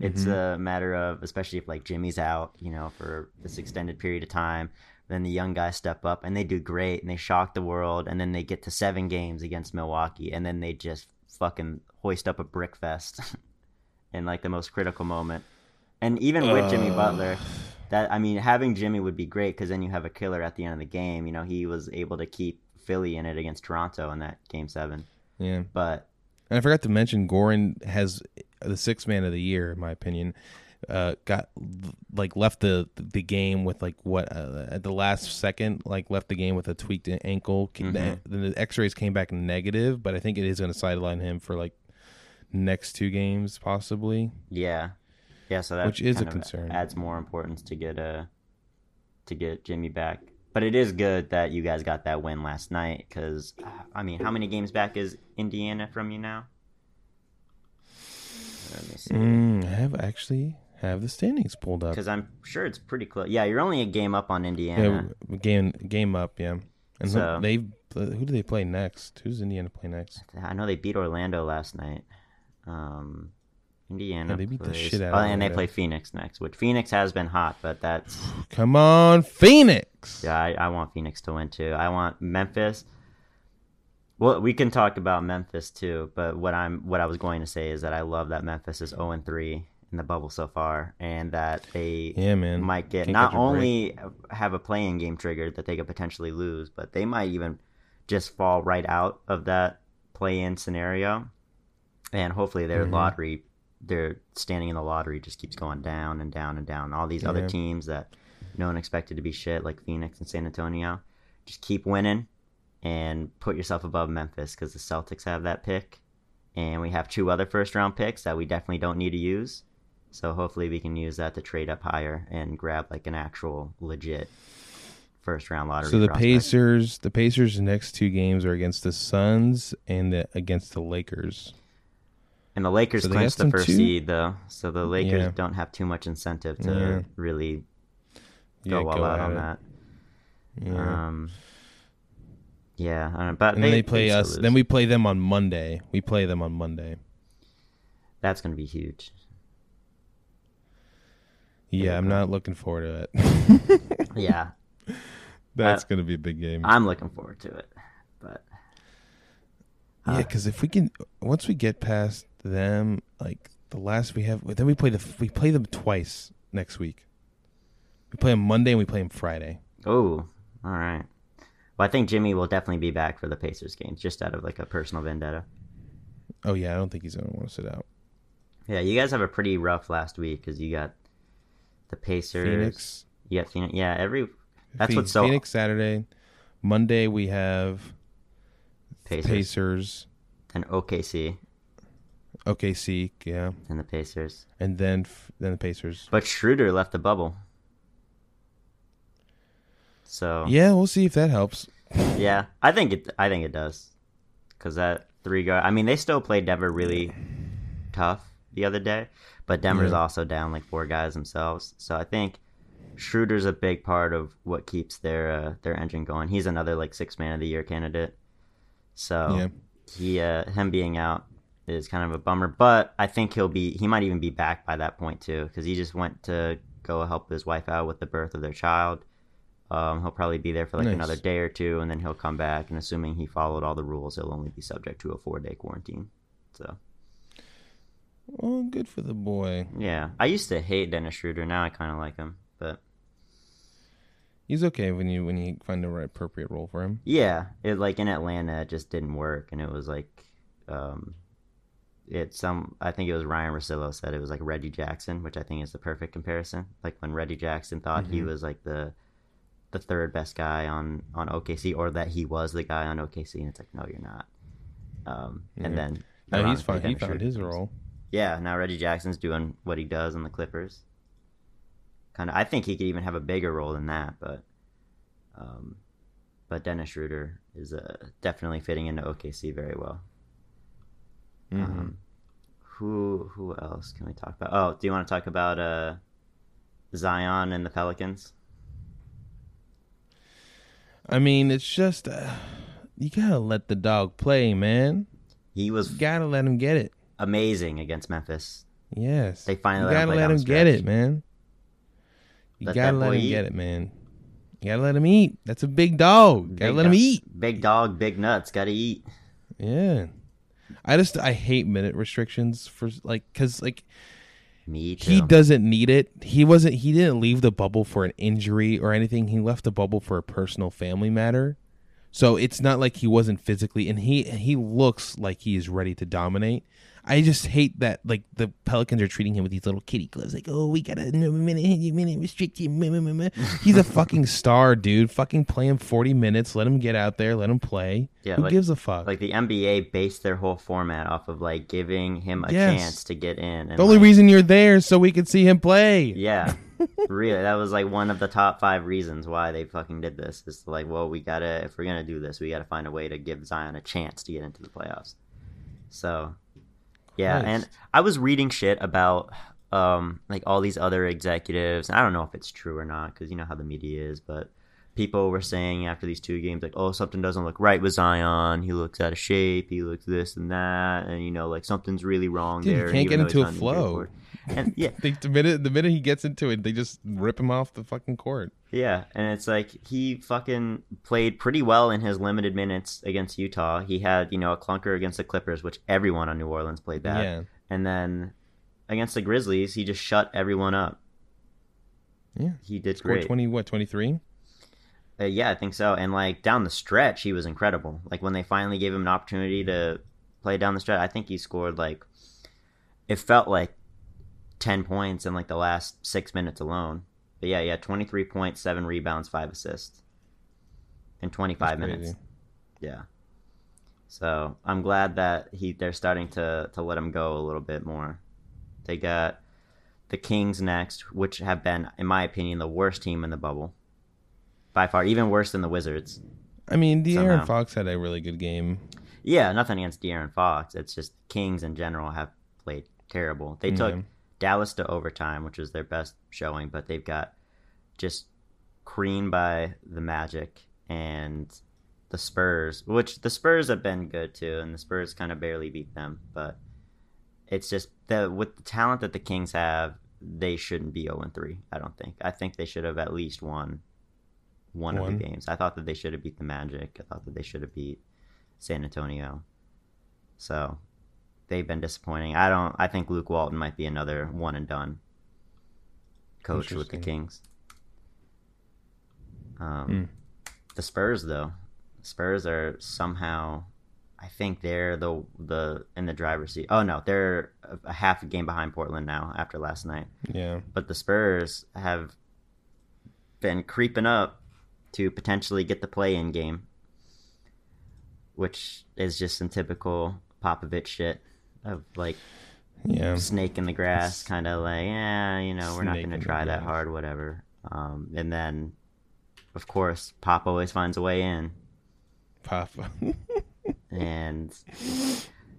B: it's
A: Mhm.
B: a matter of especially if like Jimmy's out, you know, for this extended period of time. Then the young guys step up and they do great and they shock the world, and then they get to seven games against Milwaukee, and then they just fucking hoist up a brick fest in like the most critical moment. And even with Jimmy Butler, that I mean, having Jimmy would be great because then you have a killer at the end of the game. You know, he was able to keep Philly in it against Toronto in that game seven.
A: yeah.
B: But
A: And I forgot to mention, Goran has the sixth man of the year, in my opinion. Uh, got like left the the game with like what uh, at the last second, like left the game with a tweaked ankle.
B: Mhm.
A: The, the X-rays came back negative, but I think it is going to sideline him for like next two games, possibly.
B: yeah, yeah. So that
A: Which is a concern.
B: Adds more importance to get uh to get Jimmy back. But it is good that you guys got that win last night because I mean, how many games back is Indiana from you now? Let me see.
A: Mm, I have actually have the standings pulled up.
B: Because I'm sure it's pretty close. Yeah, you're only a game up on Indiana.
A: Yeah, game game up, yeah. And who-
B: So-
A: they who do they play next? Who's Indiana play next?
B: I know they beat Orlando last night. Um, Indiana.
A: Yeah, they beat the shit out
B: oh, and they play Phoenix next, which Phoenix has been hot, but that's
A: Come on, Phoenix.
B: yeah. I, I want Phoenix to win too. I want Memphis. Well, we can talk about Memphis too, but what I'm what I was going to say is that I love that Memphis is 0 and 3 in the bubble so far, and that they
A: Yeah, man.
B: might get
A: Can't
B: not
A: catch a break.
B: only have a playing game triggered that they could potentially lose, but they might even just fall right out of that play-in scenario, and hopefully their
A: Mhm.
B: lottery, their standing in the lottery just keeps going down and down and down. All these other teams that no one expected to be shit, like Phoenix and San Antonio, just keep winning and put yourself above Memphis because the Celtics have that pick, and we have two other first-round picks that we definitely don't need to use. So hopefully we can use that to trade up higher and grab like an actual legit first round lottery.
A: So the
B: prospect.
A: Pacers, the Pacers' next two games are against the Suns and the, against the Lakers.
B: and the Lakers
A: So they
B: clinched the first
A: two-
B: seed though, so the Lakers
A: Yeah.
B: don't have too much incentive to
A: Yeah.
B: really
A: Yeah,
B: go all out on
A: it.
B: that.
A: Yeah.
B: Um, yeah, I don't know, but
A: and then they play
B: still
A: us.
B: lose.
A: Then we play them on Monday. We play them on Monday.
B: That's gonna be huge.
A: Yeah, I'm not looking forward to it.
B: Yeah,
A: That's
B: Uh,
A: gonna be a big game.
B: I'm looking forward to it, but
A: yeah, because if we can, once we get past them, like the last we have, then we play the we play them twice next week. We play them Monday and we play them Friday.
B: oh, all right. Well, I think Jimmy will definitely be back for the Pacers games, just out of like a personal vendetta.
A: Oh yeah, I don't think he's gonna want to sit out.
B: Yeah, you guys have a pretty rough last week because you got the Pacers.
A: Phoenix.
B: Got Phoenix. Yeah, every that's
A: Phoenix,
B: what's so
A: Phoenix Saturday. Monday we have
B: Pacers,
A: Pacers,
B: and OKC
A: OKC, yeah,
B: and the Pacers.
A: and then then the Pacers.
B: But Schroeder left the bubble. So
A: Yeah, we'll see if that helps.
B: yeah, I think it. I think it does, because that three guard. I mean, they still played Denver really tough the other day, but Denver's
A: Yeah.
B: also down like four guys themselves. So I think Schroeder's a big part of what keeps their uh, their engine going. He's another like six man of the year candidate. So
A: Yeah.
B: he uh, him being out is kind of a bummer, but I think he'll be he might even be back by that point too because he just went to go help his wife out with the birth of their child. Um, he'll probably be there for like
A: Nice.
B: another day or two, and then he'll come back. And assuming he followed all the rules, he'll only be subject to a four day quarantine. So
A: Well, good for the boy.
B: yeah, I used to hate Dennis Schroeder. Now I kind of like him, but
A: He's okay when you when you find the right appropriate role for him.
B: Yeah, it like in Atlanta, it just didn't work, and it was like, um, it some I think it was Ryen Russillo said it was like Reggie Jackson, which I think is the perfect comparison. Like when Reggie Jackson thought he
A: Mhm.
B: was like the the third best guy on on OKC, or that he was the guy on OKC, and it's like, no, you're not. Um, and then
A: No, he's fine. He found his role.
B: Yeah, now Reggie Jackson's doing what he does on the Clippers. Kind of, I think he could even have a bigger role than that, but, um, but Dennis Schroeder is uh, definitely fitting into OKC very well.
A: Mhm.
B: Um, who who else can we talk about? Oh, do you want to talk about uh, Zion and the Pelicans?
A: I mean, it's just uh, you gotta let the dog play, man.
B: He was
A: You gotta let him get it.
B: Amazing against Memphis.
A: Yes,
B: They finally
A: you gotta
B: play
A: let him get it, man. You
B: Let
A: gotta let him
B: eat.
A: get it, man. You gotta let him eat. That's a big dog. gotta
B: Big
A: let him eat.
B: Big dog, big nuts. Got to eat.
A: Yeah. I just I hate minute restrictions for like because like
B: Me too.
A: he doesn't need it. He wasn't. He didn't leave the bubble for an injury or anything. He left the bubble for a personal family matter. So it's not like he wasn't physically, and he he looks like he is ready to dominate. I just hate that like the Pelicans are treating him with these little kitty gloves. Like, oh, we gotta minute, minute restriction. meh, meh, meh, meh." He's a fucking star, dude. Fucking play him forty minutes. Let him get out there. Let him play.
B: Yeah,
A: Who
B: like-
A: gives a fuck?
B: like the NBA based their whole format off of like giving him a
A: Yes.
B: chance to get in. And
A: the only
B: like,
A: reason you're there is so we could see him play.
B: yeah, really, that was like one of the top five reasons why they fucking did this. Is like, well, we gotta if we're gonna do this, we gotta find a way to give Zion a chance to get into the playoffs. So, yeah, and I was reading shit about um like all these other executives. I don't know if it's true or not because you know how the media is, but people were saying after these two games, like, oh, something doesn't look right with Zion. He looks out of shape. He looks this and that, and you know, like something's really wrong
A: Dude,
B: there.
A: he can't get into a flow.
B: And yeah,
A: They, the minute the minute he gets into it, they just rip him off the fucking court.
B: Yeah, and it's like he fucking played pretty well in his limited minutes against Utah. He had, you know, a clunker against the Clippers, which everyone on New Orleans played that.
A: Yeah,
B: And then against the Grizzlies, he just shut everyone up.
A: yeah.
B: He did
A: Scored
B: great.
A: twenty what twenty three?
B: Uh, yeah, I think so. And like down the stretch, he was incredible. Like when they finally gave him an opportunity to play down the stretch, I think he scored like it felt like ten points in like the last six minutes alone. But yeah, yeah, twenty three points, seven rebounds, five assists in twenty five minutes. Yeah. So I'm glad that he they're starting to to let him go a little bit more. They got the Kings next, which have been, in my opinion, the worst team in the bubble. By far, even worse than the Wizards.
A: I mean, De'Aaron
B: Somehow.
A: Fox had a really good game.
B: Yeah, nothing against De'Aaron Fox. It's just Kings in general have played terrible. They mm-hmm. took
A: Yeah.
B: Dallas to overtime, which was their best showing, but they've got just creamed by the Magic and the Spurs, which the Spurs have been good too, and the Spurs kind of barely beat them. But it's just that with the talent that the Kings have, they shouldn't be 0 3. I don't think. I think they should have at least won one,
A: One.
B: of the games. I thought that they should have beat the Magic. I thought that they should have beat San Antonio. So they've been disappointing. I don't. I think Luke Walton might be another one and done coach with the Kings. Um,
A: Hmm.
B: The Spurs, though, Spurs are somehow. I think they're the the in the driver's seat. Oh no, they're a, a half a game behind Portland now after last night.
A: Yeah,
B: But the Spurs have been creeping up to potentially get the play-in game, which is just some typical Popovich shit of like
A: yeah.
B: snake in the grass, kind of like, yeah, you know, we're not going to try that hard, whatever. Um, and then, of course, Pop always finds a way in,
A: Papa.
B: and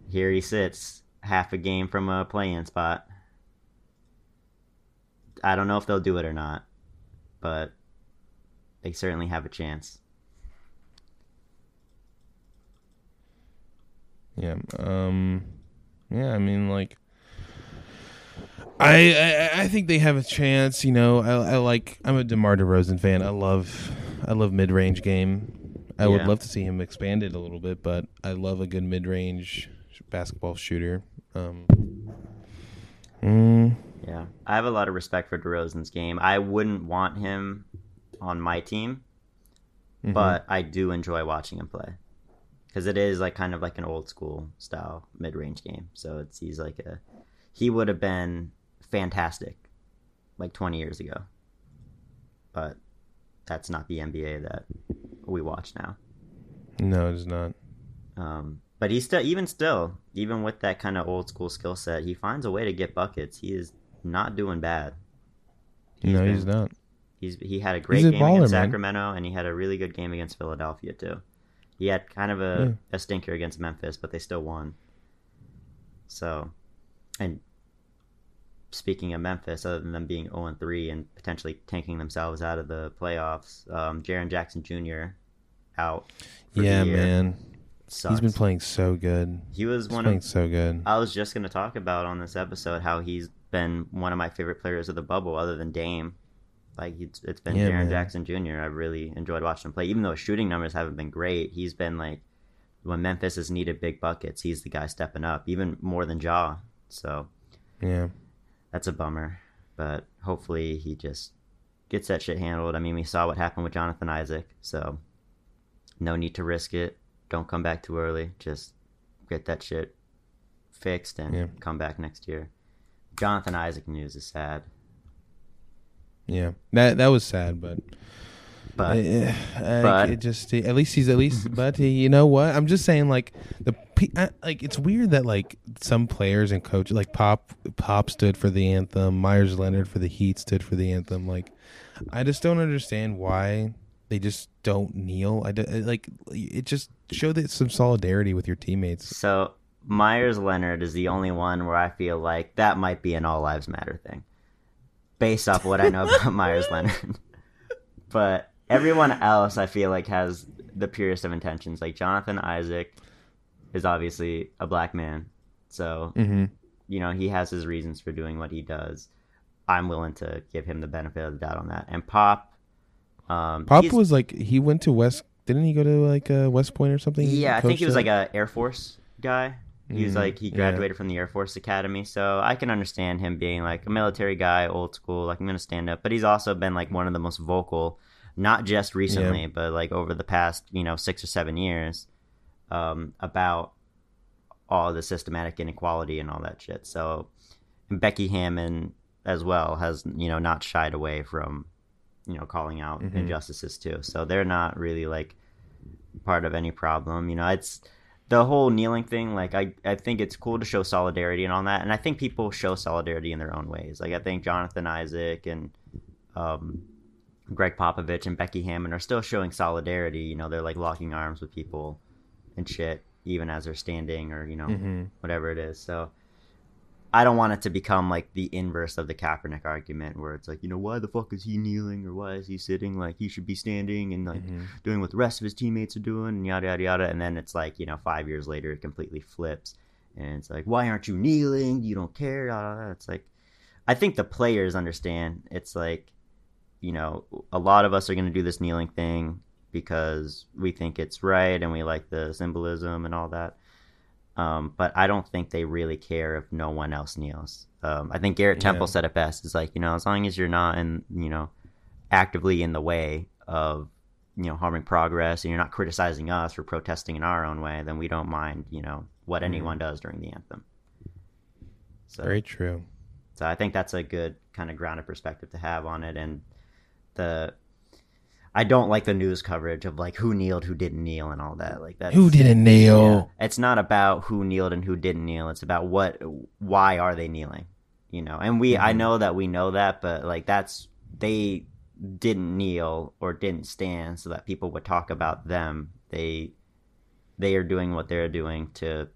B: here he sits, half a game from a play-in spot. I don't know if they'll do it or not, but they certainly have a chance.
A: Yeah. Um. Yeah. I mean, like, I, I I think they have a chance. You know, I, I like. I'm a DeMar DeRozan fan. I love I love mid range game. I would
B: Yeah.
A: love to see him expanded a little bit, but I love a good mid range basketball shooter. Um. mm,
B: Yeah, I have a lot of respect for DeRozan's game. I wouldn't want him on my team,
A: mhm.
B: but I do enjoy watching him play because it is like kind of like an old school style mid range game. So it's he's like a he would have been fantastic like 20 years ago, but that's not the NBA that we watch now.
A: no, it's not.
B: Um, but he's still even still even with that kind of old school skill set, he finds a way to get buckets. He is not doing bad.
A: no,
B: been-
A: he's not.
B: He's he had a great
A: He's a
B: game
A: baller,
B: against
A: man.
B: Sacramento, and he had a really good game against Philadelphia too. He had kind of a, a stinker against Memphis, but they still won. So, and speaking of Memphis, other than them being zero and three and potentially tanking themselves out of the playoffs, um, Jaren Jackson Jr. out.
A: Yeah, man.
B: Sucks.
A: He's been playing so good.
B: He was
A: He's
B: one
A: playing
B: of.
A: so good.
B: I was just going to talk about on this episode how he's been one of my favorite players of the bubble, other than Dame. Like it's, it's been
A: Yeah, Jaren.
B: Jackson Jr. I've really enjoyed watching him play. Even though his shooting numbers haven't been great, he's been like when Memphis has needed big buckets, he's the guy stepping up, even more than Ja. So
A: Yeah.
B: that's a bummer. But hopefully he just gets that shit handled. I mean, we saw what happened with Jonathan Isaac, so no need to risk it. Don't come back too early. Just get that shit fixed and
A: Yeah.
B: come back next year. Jonathan Isaac news is sad,
A: Yeah. That that was sad, but
B: but
A: I, I,
B: but-
A: it just eh, at least he's at least but he, you know what? I'm just saying like the I, like it's weird that like some players and coaches like pop pop stood for the anthem Meyers Leonard for the heat stood for the anthem like i just don't understand why they just don't kneel. I do, like it just showed that some solidarity with your teammates.
B: So Meyers Leonard is the only one where I feel like that might be an all lives matter thing, based off what I know about Meyers Leonard. But everyone else I feel like has the purest of intentions. Like Jonathan Isaac is obviously a black man, so
A: hmm
B: you know he has his reasons for doing what he does. I'm willing to give him the benefit of the doubt on that. And Pop, um,
A: Pop was like he went to West. Didn't he go to like uh, West Point or something?
B: yeah, I think he was like a Air Force guy. He was
A: Mhm,
B: like he
A: yeah.
B: graduated from the Air Force Academy, so I can understand him being like a military guy, old school, like I'm gonna stand up. But he's also been like one of the most vocal, not just recently, but like over the past you know six or seven years, um, about all the systematic inequality and all that shit. So and Becky Hammon as well has you know not shied away from you know calling out
A: Mhm.
B: injustices too. So they're not really like part of any problem. You know, it's the whole kneeling thing. Like I, I think it's cool to show solidarity and all that, and I think people show solidarity in their own ways. Like I think Jonathan Isaac and um, Gregg Popovich and Becky Hammon are still showing solidarity. You know, they're like locking arms with people and shit, even as they're standing or you know
A: Mhm.
B: whatever it is. So I don't want it to become like the inverse of the Kaepernick argument, where it's like, you know, why the fuck is he kneeling or why is he sitting? Like he should be standing and like
A: Mhm.
B: doing what the rest of his teammates are doing and yada yada yada. And then it's like, you know, five years later, it completely flips, and it's like, why aren't you kneeling? You don't care. Yada, yada. It's like, I think the players understand. It's like, you know, a lot of us are going to do this kneeling thing because we think it's right and we like the symbolism and all that. Um, but I don't think they really care if no one else kneels. Um, I think Garrett Temple
A: Yeah.
B: said it best. It's like you know, as long as you're not in, you know, actively in the way of, you know, harming progress, and you're not criticizing us for protesting in our own way, then we don't mind, you know, what anyone does during the anthem. So,
A: Very true.
B: so I think that's a good kind of grounded perspective to have on it, and the. I don't like the news coverage of like who kneeled, who didn't kneel, and all that. Like that.
A: Who didn't kneel?
B: Yeah. It's not about who kneeled and who didn't kneel. It's about what, why are they kneeling? You know, and we, I
A: Mhm.
B: know that we know that, but like that's they didn't kneel or didn't stand so that people would talk about them. They, they are doing what they're doing to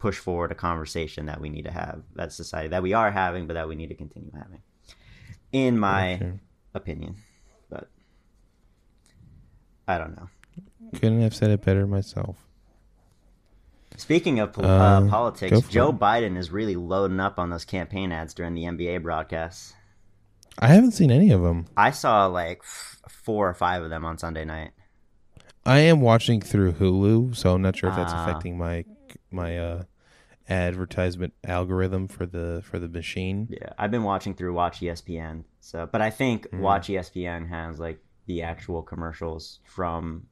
B: push forward a conversation that we need to have. That society that we are having, but that we need to continue having. In my
A: Okay.
B: opinion, I don't know.
A: Couldn't have said it better myself.
B: Speaking of
A: Uh,
B: uh, politics, Joe
A: it.
B: Biden is really loading up on those campaign ads during the NBA broadcasts.
A: I haven't seen any of them.
B: I saw like f- four or five of them on Sunday night.
A: I am watching through Hulu, so I'm not sure if that's
B: Ah.
A: affecting my my uh, advertisement algorithm for the for the machine.
B: Yeah, I've been watching through Watch ESPN. So, but I think
A: Mm.
B: Watch ESPN has like the actual commercials from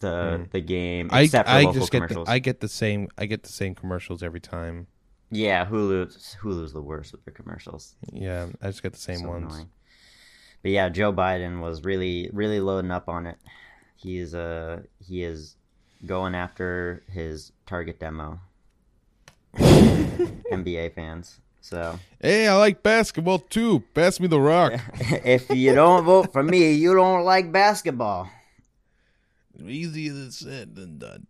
B: the
A: Mm.
B: the game,
A: I
B: for
A: I
B: local
A: just get the. I get the same I get the same commercials every time.
B: Yeah, Hulu Hulu's the worst with their commercials.
A: Yeah, I just get the same
B: So
A: ones.
B: annoying. But yeah, Joe Biden was really, really loading up on it. He is uh he is going after his target demo. NBA fans. So
A: Hey, I like basketball too. Pass me the rock.
B: if you don't vote for me, you don't like basketball.
A: Easier said than done.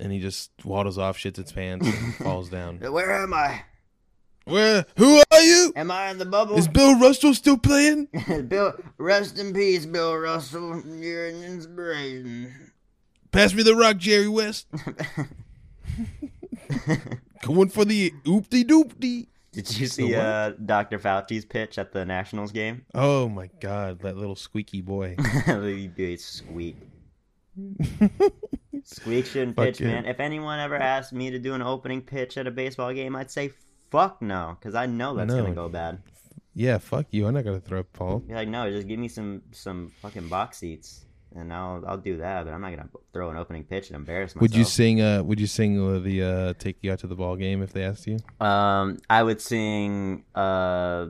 A: And he just waddles off, shits its pants, and falls down.
B: Where am I?
A: Where? Who are you?
B: Am I in the bubble?
A: Is Bill Russell still playing?
B: Bill, rest in peace, Bill Russell. You're an inspiration.
A: Pass me the rock, Jerry West. Going for the oopty doopty.
B: Did you see uh, Dr. Fauci's pitch at the Nationals game?
A: Oh my god, that little squeaky boy.
B: big squeak. Squeak shouldn't
A: Fuck
B: pitch, man. If anyone ever asked me to do an opening pitch at a baseball game, I'd say fuck no, because I know that's
A: No.
B: gonna go bad.
A: yeah, fuck you. I'm not gonna throw a ball.
B: Be like, no, just give me some some fucking box seats, and I'll I'll do that. But I'm not gonna throw an opening pitch and embarrass myself.
A: Would you sing? Uh, would you sing uh, the uh, "Take You Out to the Ball Game" if they asked you?
B: Um, I would sing uh,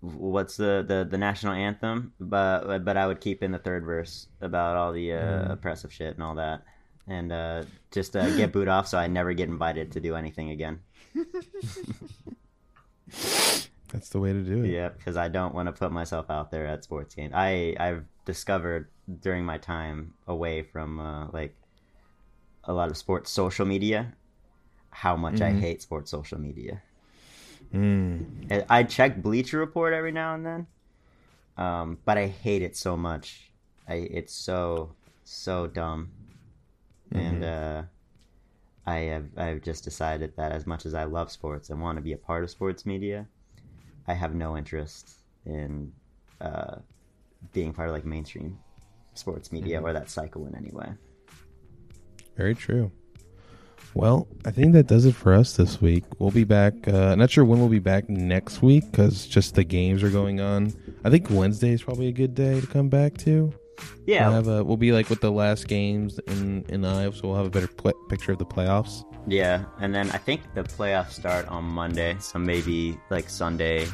B: what's the, the the national anthem, but but I would keep in the third verse about all the uh,
A: Mm.
B: oppressive shit and all that, and uh, just uh, get booed off so I never get invited to do anything again.
A: That's the way to do it.
B: Yeah, because I don't want to put myself out there at sports games. I I've discovered during my time away from uh, like a lot of sports social media how much I
A: Mhm.
B: hate sports social media.
A: Mm.
B: I- I check Bleacher Report every now and then, Um, but I hate it so much. I it's so so dumb, and uh, I have I've just decided that as much as I love sports and want to be a part of sports media, I have no interest in uh, being part of like mainstream sports media or that cycle in any way.
A: Very true. Well, I think that does it for us this week. We'll be back. Uh, not sure when we'll be back next week because just the games are going on. I think Wednesday is probably a good day to come back to.
B: Yeah,
A: We'll, have a, we'll be like with the last games in in Iowa, so we'll have a better pl- picture of the playoffs.
B: Yeah, and then I think the playoffs start on Monday, so maybe like Sunday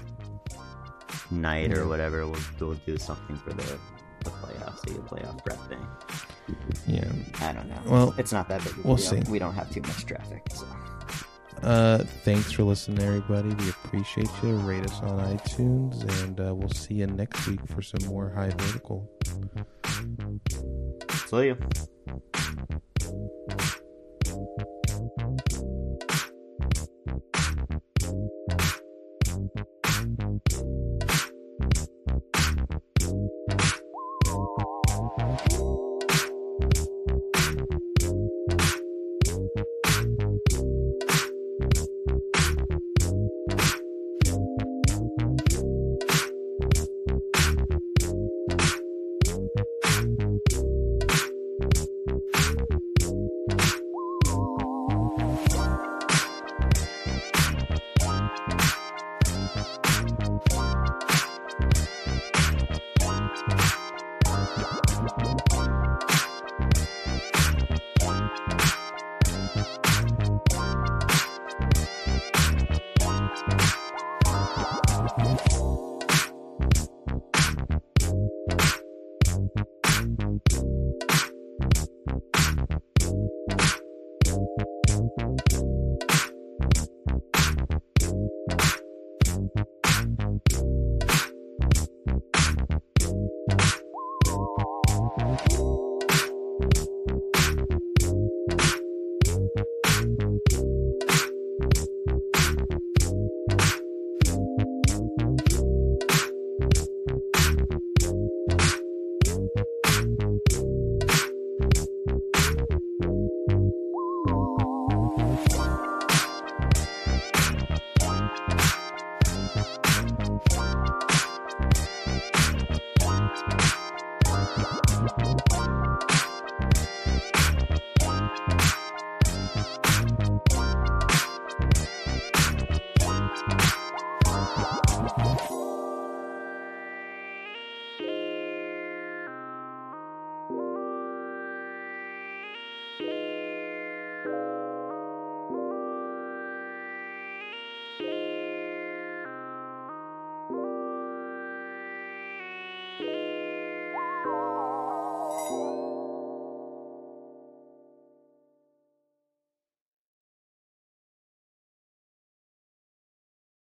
B: night or whatever, we'll, we'll do something for the, the playoffs, the playoff prep thing.
A: Yeah.
B: I don't know.
A: Well,
B: it's not that big.
A: We'll see.
B: We don't have too much traffic. So.
A: Uh, thanks for listening, everybody. We appreciate you. Rate us on iTunes, and uh, we'll see you next week for some more high vertical.
B: See you.